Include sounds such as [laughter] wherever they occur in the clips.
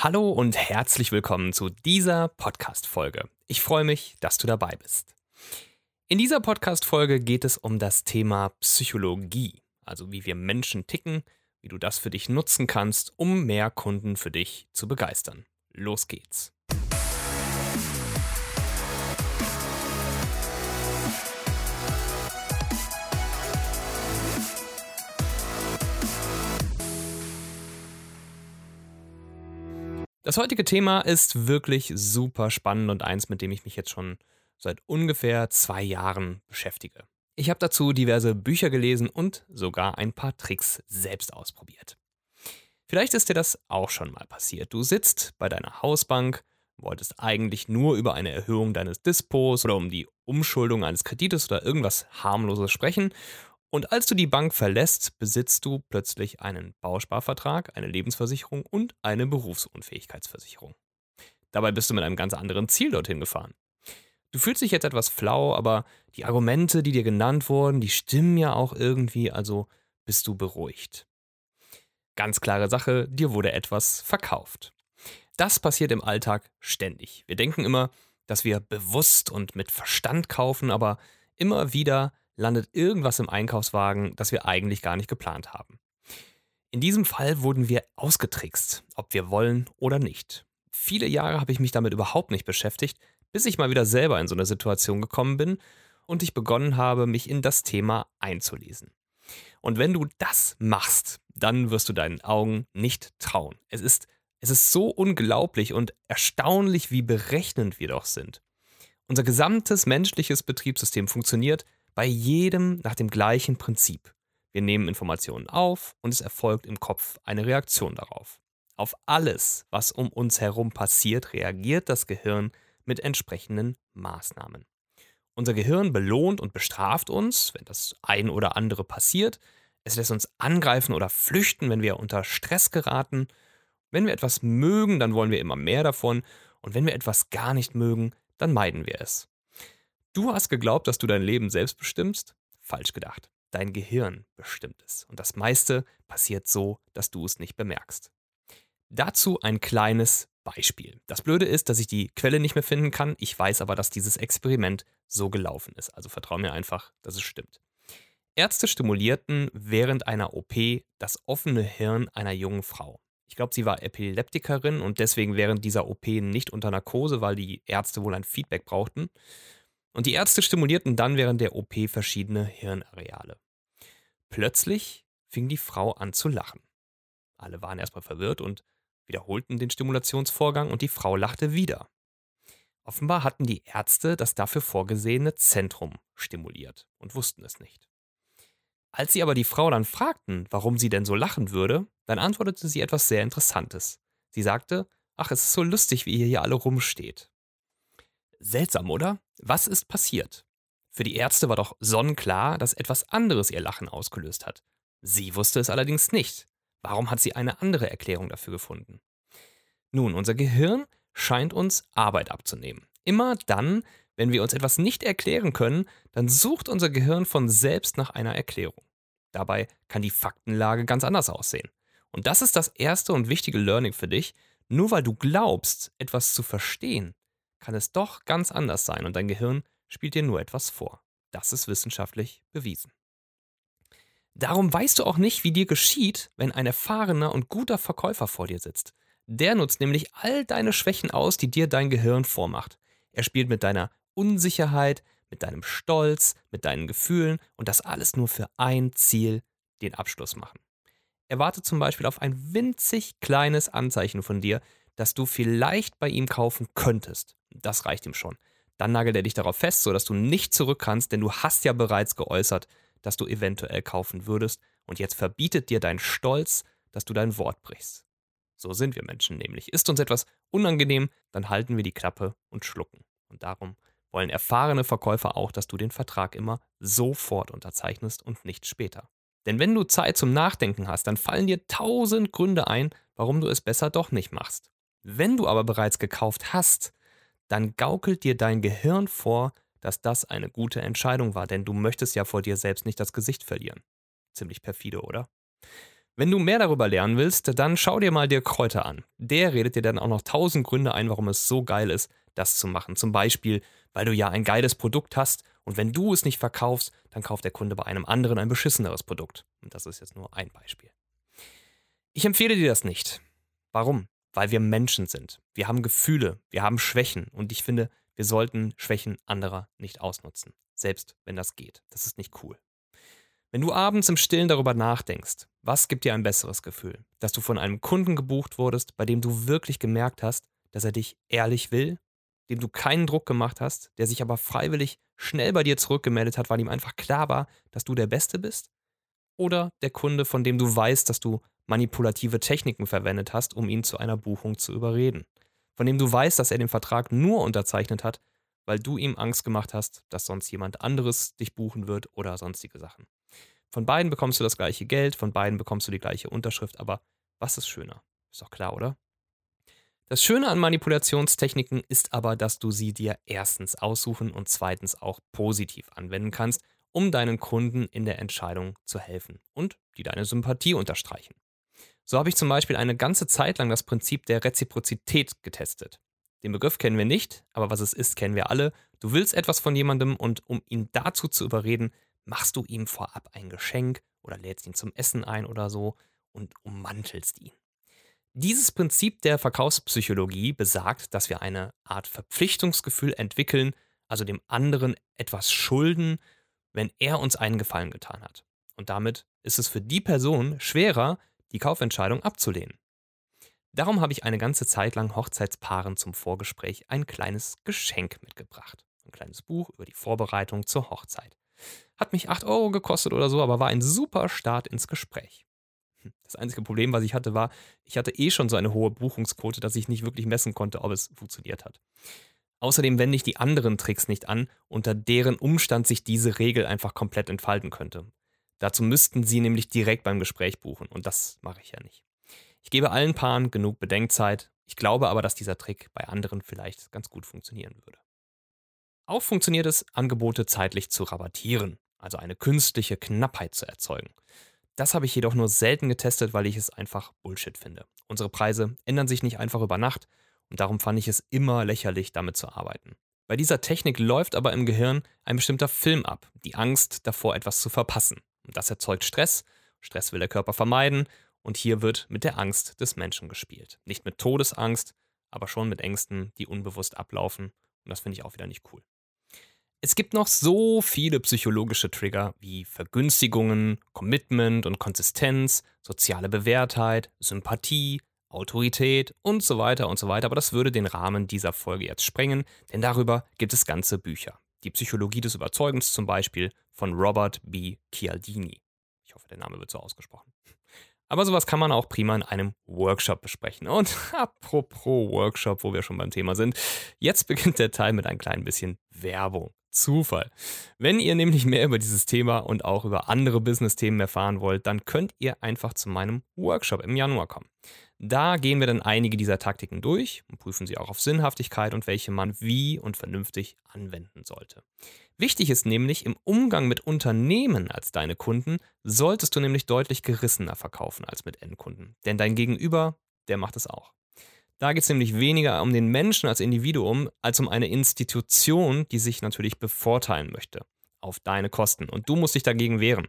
Hallo und herzlich willkommen zu dieser Podcast-Folge. Ich freue mich, dass du dabei bist. In dieser Podcast-Folge geht es um das Thema Psychologie, also wie wir Menschen ticken, wie du das für dich nutzen kannst, um mehr Kunden für dich zu begeistern. Los geht's. Das heutige Thema ist wirklich super spannend und eins, mit dem ich mich jetzt schon seit ungefähr zwei Jahren beschäftige. Ich habe dazu diverse Bücher gelesen und sogar ein paar Tricks selbst ausprobiert. Vielleicht ist dir das auch schon mal passiert. Du sitzt bei deiner Hausbank, wolltest eigentlich nur über eine Erhöhung deines Dispos oder um die Umschuldung eines Kredites oder irgendwas harmloses sprechen und als du die Bank verlässt, besitzt du plötzlich einen Bausparvertrag, eine Lebensversicherung und eine Berufsunfähigkeitsversicherung. Dabei bist du mit einem ganz anderen Ziel dorthin gefahren. Du fühlst dich jetzt etwas flau, aber die Argumente, die dir genannt wurden, die stimmen ja auch irgendwie, also bist du beruhigt. Ganz klare Sache, dir wurde etwas verkauft. Das passiert im Alltag ständig. Wir denken immer, dass wir bewusst und mit Verstand kaufen, aber immer wieder landet irgendwas im Einkaufswagen, das wir eigentlich gar nicht geplant haben. In diesem Fall wurden wir ausgetrickst, ob wir wollen oder nicht. Viele Jahre habe ich mich damit überhaupt nicht beschäftigt, bis ich mal wieder selber in so eine Situation gekommen bin und ich begonnen habe, mich in das Thema einzulesen. Und wenn du das machst, dann wirst du deinen Augen nicht trauen. Es ist, es ist so unglaublich und erstaunlich, wie berechnend wir doch sind. Unser gesamtes menschliches Betriebssystem funktioniert bei jedem nach dem gleichen Prinzip. Wir nehmen Informationen auf und es erfolgt im Kopf eine Reaktion darauf. Auf alles, was um uns herum passiert, reagiert das Gehirn mit entsprechenden Maßnahmen. Unser Gehirn belohnt und bestraft uns, wenn das ein oder andere passiert. Es lässt uns angreifen oder flüchten, wenn wir unter Stress geraten. Wenn wir etwas mögen, dann wollen wir immer mehr davon. Und wenn wir etwas gar nicht mögen, dann meiden wir es. Du hast geglaubt, dass du dein Leben selbst bestimmst? Falsch gedacht. Dein Gehirn bestimmt es. Und das meiste passiert so, dass du es nicht bemerkst. Dazu ein kleines Beispiel. Das Blöde ist, dass ich die Quelle nicht mehr finden kann. Ich weiß aber, dass dieses Experiment so gelaufen ist. Also vertraue mir einfach, dass es stimmt. Ärzte stimulierten während einer OP das offene Hirn einer jungen Frau. Ich glaube, sie war Epileptikerin und deswegen während dieser OP nicht unter Narkose, weil die Ärzte wohl ein Feedback brauchten. Und die Ärzte stimulierten dann während der OP verschiedene Hirnareale. Plötzlich fing die Frau an zu lachen. Alle waren erstmal verwirrt und wiederholten den Stimulationsvorgang und die Frau lachte wieder. Offenbar hatten die Ärzte das dafür vorgesehene Zentrum stimuliert und wussten es nicht. Als sie aber die Frau dann fragten, warum sie denn so lachen würde, dann antwortete sie etwas sehr Interessantes. Sie sagte, ach, es ist so lustig, wie ihr hier alle rumsteht. Seltsam, oder? Was ist passiert? Für die Ärzte war doch sonnenklar, dass etwas anderes ihr Lachen ausgelöst hat. Sie wusste es allerdings nicht. Warum hat sie eine andere Erklärung dafür gefunden? Nun, unser Gehirn scheint uns Arbeit abzunehmen. Immer dann, wenn wir uns etwas nicht erklären können, dann sucht unser Gehirn von selbst nach einer Erklärung. Dabei kann die Faktenlage ganz anders aussehen. Und das ist das erste und wichtige Learning für dich. Nur weil du glaubst, etwas zu verstehen, kann es doch ganz anders sein und dein Gehirn spielt dir nur etwas vor. Das ist wissenschaftlich bewiesen. Darum weißt du auch nicht, wie dir geschieht, wenn ein erfahrener und guter Verkäufer vor dir sitzt. Der nutzt nämlich all deine Schwächen aus, die dir dein Gehirn vormacht. Er spielt mit deiner Unsicherheit, mit deinem Stolz, mit deinen Gefühlen und das alles nur für ein Ziel, den Abschluss machen. Er wartet zum Beispiel auf ein winzig kleines Anzeichen von dir, das du vielleicht bei ihm kaufen könntest. Das reicht ihm schon. Dann nagelt er dich darauf fest, sodass du nicht zurück kannst, denn du hast ja bereits geäußert, dass du eventuell kaufen würdest, und jetzt verbietet dir dein Stolz, dass du dein Wort brichst. So sind wir Menschen nämlich. Ist uns etwas unangenehm, dann halten wir die Klappe und schlucken. Und darum wollen erfahrene Verkäufer auch, dass du den Vertrag immer sofort unterzeichnest und nicht später. Denn wenn du Zeit zum Nachdenken hast, dann fallen dir tausend Gründe ein, warum du es besser doch nicht machst. Wenn du aber bereits gekauft hast, dann gaukelt dir dein Gehirn vor, dass das eine gute Entscheidung war, denn du möchtest ja vor dir selbst nicht das Gesicht verlieren. Ziemlich perfide, oder? Wenn du mehr darüber lernen willst, dann schau dir mal Dirk Kräuter an. Der redet dir dann auch noch tausend Gründe ein, warum es so geil ist, das zu machen. Zum Beispiel, weil du ja ein geiles Produkt hast und wenn du es nicht verkaufst, dann kauft der Kunde bei einem anderen ein beschisseneres Produkt. Und das ist jetzt nur ein Beispiel. Ich empfehle dir das nicht. Warum? Weil wir Menschen sind. Wir haben Gefühle, wir haben Schwächen und ich finde, wir sollten Schwächen anderer nicht ausnutzen. Selbst wenn das geht. Das ist nicht cool. Wenn du abends im Stillen darüber nachdenkst, was gibt dir ein besseres Gefühl? Dass du von einem Kunden gebucht wurdest, bei dem du wirklich gemerkt hast, dass er dich ehrlich will, dem du keinen Druck gemacht hast, der sich aber freiwillig schnell bei dir zurückgemeldet hat, weil ihm einfach klar war, dass du der Beste bist? Oder der Kunde, von dem du weißt, dass du manipulative Techniken verwendet hast, um ihn zu einer Buchung zu überreden? Von dem du weißt, dass er den Vertrag nur unterzeichnet hat, weil du ihm Angst gemacht hast, dass sonst jemand anderes dich buchen wird oder sonstige Sachen. Von beiden bekommst du das gleiche Geld, von beiden bekommst du die gleiche Unterschrift, aber was ist schöner? Ist doch klar, oder? Das Schöne an Manipulationstechniken ist aber, dass du sie dir erstens aussuchen und zweitens auch positiv anwenden kannst, um deinen Kunden in der Entscheidung zu helfen und die deine Sympathie unterstreichen. So habe ich zum Beispiel eine ganze Zeit lang das Prinzip der Reziprozität getestet. Den Begriff kennen wir nicht, aber was es ist, kennen wir alle. Du willst etwas von jemandem und um ihn dazu zu überreden, machst du ihm vorab ein Geschenk oder lädst ihn zum Essen ein oder so und ummantelst ihn. Dieses Prinzip der Verkaufspsychologie besagt, dass wir eine Art Verpflichtungsgefühl entwickeln, also dem anderen etwas schulden, wenn er uns einen Gefallen getan hat. Und damit ist es für die Person schwerer, die Kaufentscheidung abzulehnen. Darum habe ich eine ganze Zeit lang Hochzeitspaaren zum Vorgespräch ein kleines Geschenk mitgebracht. Ein kleines Buch über die Vorbereitung zur Hochzeit. Hat mich 8 Euro gekostet oder so, aber war ein super Start ins Gespräch. Hm, das einzige Problem, was ich hatte, war, ich hatte eh schon so eine hohe Buchungsquote, dass ich nicht wirklich messen konnte, ob es funktioniert hat. Außerdem wende ich die anderen Tricks nicht an, unter deren Umstand sich diese Regel einfach komplett entfalten könnte. Dazu müssten sie nämlich direkt beim Gespräch buchen und das mache ich ja nicht. Ich gebe allen Paaren genug Bedenkzeit, ich glaube aber, dass dieser Trick bei anderen vielleicht ganz gut funktionieren würde. Auch funktioniert es, Angebote zeitlich zu rabattieren, also eine künstliche Knappheit zu erzeugen. Das habe ich jedoch nur selten getestet, weil ich es einfach Bullshit finde. Unsere Preise ändern sich nicht einfach über Nacht und darum fand ich es immer lächerlich, damit zu arbeiten. Bei dieser Technik läuft aber im Gehirn ein bestimmter Film ab, die Angst davor, etwas zu verpassen. Und das erzeugt Stress. Stress will der Körper vermeiden und hier wird mit der Angst des Menschen gespielt. Nicht mit Todesangst, aber schon mit Ängsten, die unbewusst ablaufen. Und das finde ich auch wieder nicht cool. Es gibt noch so viele psychologische Trigger wie Vergünstigungen, Commitment und Konsistenz, soziale Bewährtheit, Sympathie, Autorität und so weiter und so weiter, aber das würde den Rahmen dieser Folge jetzt sprengen, denn darüber gibt es ganze Bücher. Die Psychologie des Überzeugens zum Beispiel von Robert B. Cialdini. Ich hoffe, der Name wird so ausgesprochen. Aber sowas kann man auch prima in einem Workshop besprechen. Und [laughs] apropos Workshop, wo wir schon beim Thema sind, jetzt beginnt der Teil mit ein klein bisschen Werbung. Zufall. Wenn ihr nämlich mehr über dieses Thema und auch über andere Business-Themen erfahren wollt, dann könnt ihr einfach zu meinem Workshop im Januar kommen. Da gehen wir dann einige dieser Taktiken durch und prüfen sie auch auf Sinnhaftigkeit und welche man wie und vernünftig anwenden sollte. Wichtig ist nämlich, im Umgang mit Unternehmen als deine Kunden solltest du nämlich deutlich gerissener verkaufen als mit Endkunden. Denn dein Gegenüber, der macht es auch. Da geht es nämlich weniger um den Menschen als Individuum, als um eine Institution, die sich natürlich bevorteilen möchte. Auf deine Kosten. Und du musst dich dagegen wehren.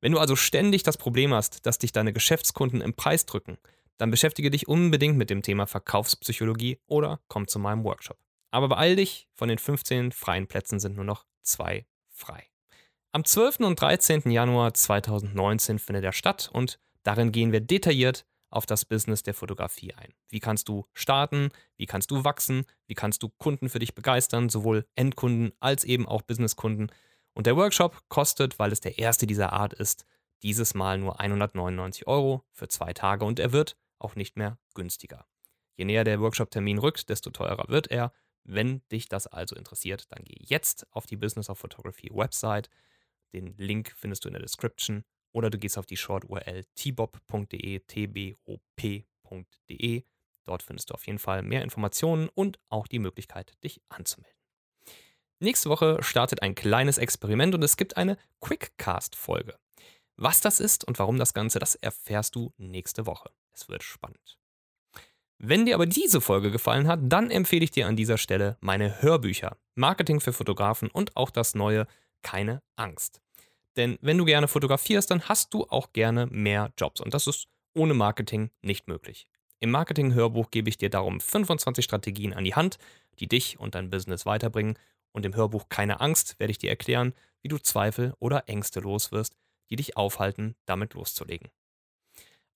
Wenn du also ständig das Problem hast, dass dich deine Geschäftskunden im Preis drücken, dann beschäftige dich unbedingt mit dem Thema Verkaufspsychologie oder komm zu meinem Workshop. Aber beeil dich, von den 15 freien Plätzen sind nur noch zwei frei. Am 12. und 13. Januar 2019 findet er statt und darin gehen wir detailliert auf das Business der Fotografie ein. Wie kannst du starten? Wie kannst du wachsen? Wie kannst du Kunden für dich begeistern? Sowohl Endkunden als eben auch Businesskunden. Und der Workshop kostet, weil es der erste dieser Art ist, dieses Mal nur 199 Euro für zwei Tage und er wird auch nicht mehr günstiger. Je näher der Workshop-Termin rückt, desto teurer wird er. Wenn dich das also interessiert, dann geh jetzt auf die Business of Photography Website. Den Link findest du in der Description oder du gehst auf die Short-URL tbob.de, tbop.de. Dort findest du auf jeden Fall mehr Informationen und auch die Möglichkeit, dich anzumelden. Nächste Woche startet ein kleines Experiment und es gibt eine Quickcast-Folge. Was das ist und warum das Ganze, das erfährst du nächste Woche. Es wird spannend. Wenn dir aber diese Folge gefallen hat, dann empfehle ich dir an dieser Stelle meine Hörbücher Marketing für Fotografen und auch das neue Keine Angst. Denn wenn du gerne fotografierst, dann hast du auch gerne mehr Jobs und das ist ohne Marketing nicht möglich. Im Marketing-Hörbuch gebe ich dir darum 25 Strategien an die Hand, die dich und dein Business weiterbringen und im Hörbuch Keine Angst werde ich dir erklären, wie du Zweifel oder Ängste loswirst, die dich aufhalten, damit loszulegen.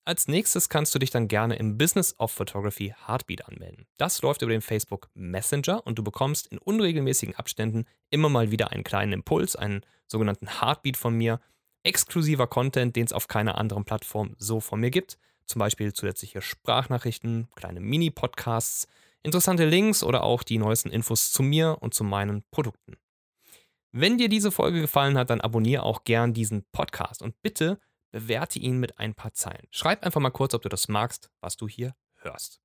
Als nächstes kannst du dich dann gerne im Business of Photography Heartbeat anmelden. Das läuft über den Facebook Messenger und du bekommst in unregelmäßigen Abständen immer mal wieder einen kleinen Impuls, einen sogenannten Heartbeat von mir, exklusiver Content, den es auf keiner anderen Plattform so von mir gibt, zum Beispiel zusätzliche Sprachnachrichten, kleine Mini-Podcasts, interessante Links oder auch die neuesten Infos zu mir und zu meinen Produkten. Wenn dir diese Folge gefallen hat, dann abonniere auch gern diesen Podcast und bitte bewerte ihn mit ein paar Zeilen. Schreib einfach mal kurz, ob du das magst, was du hier hörst.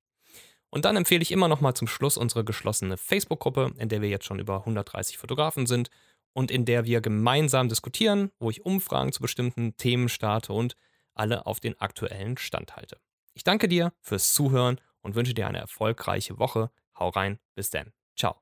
Und dann empfehle ich immer noch mal zum Schluss unsere geschlossene Facebook-Gruppe, in der wir jetzt schon über 130 Fotografen sind und in der wir gemeinsam diskutieren, wo ich Umfragen zu bestimmten Themen starte und alle auf den aktuellen Stand halte. Ich danke dir fürs Zuhören und wünsche dir eine erfolgreiche Woche. Hau rein, bis dann. Ciao.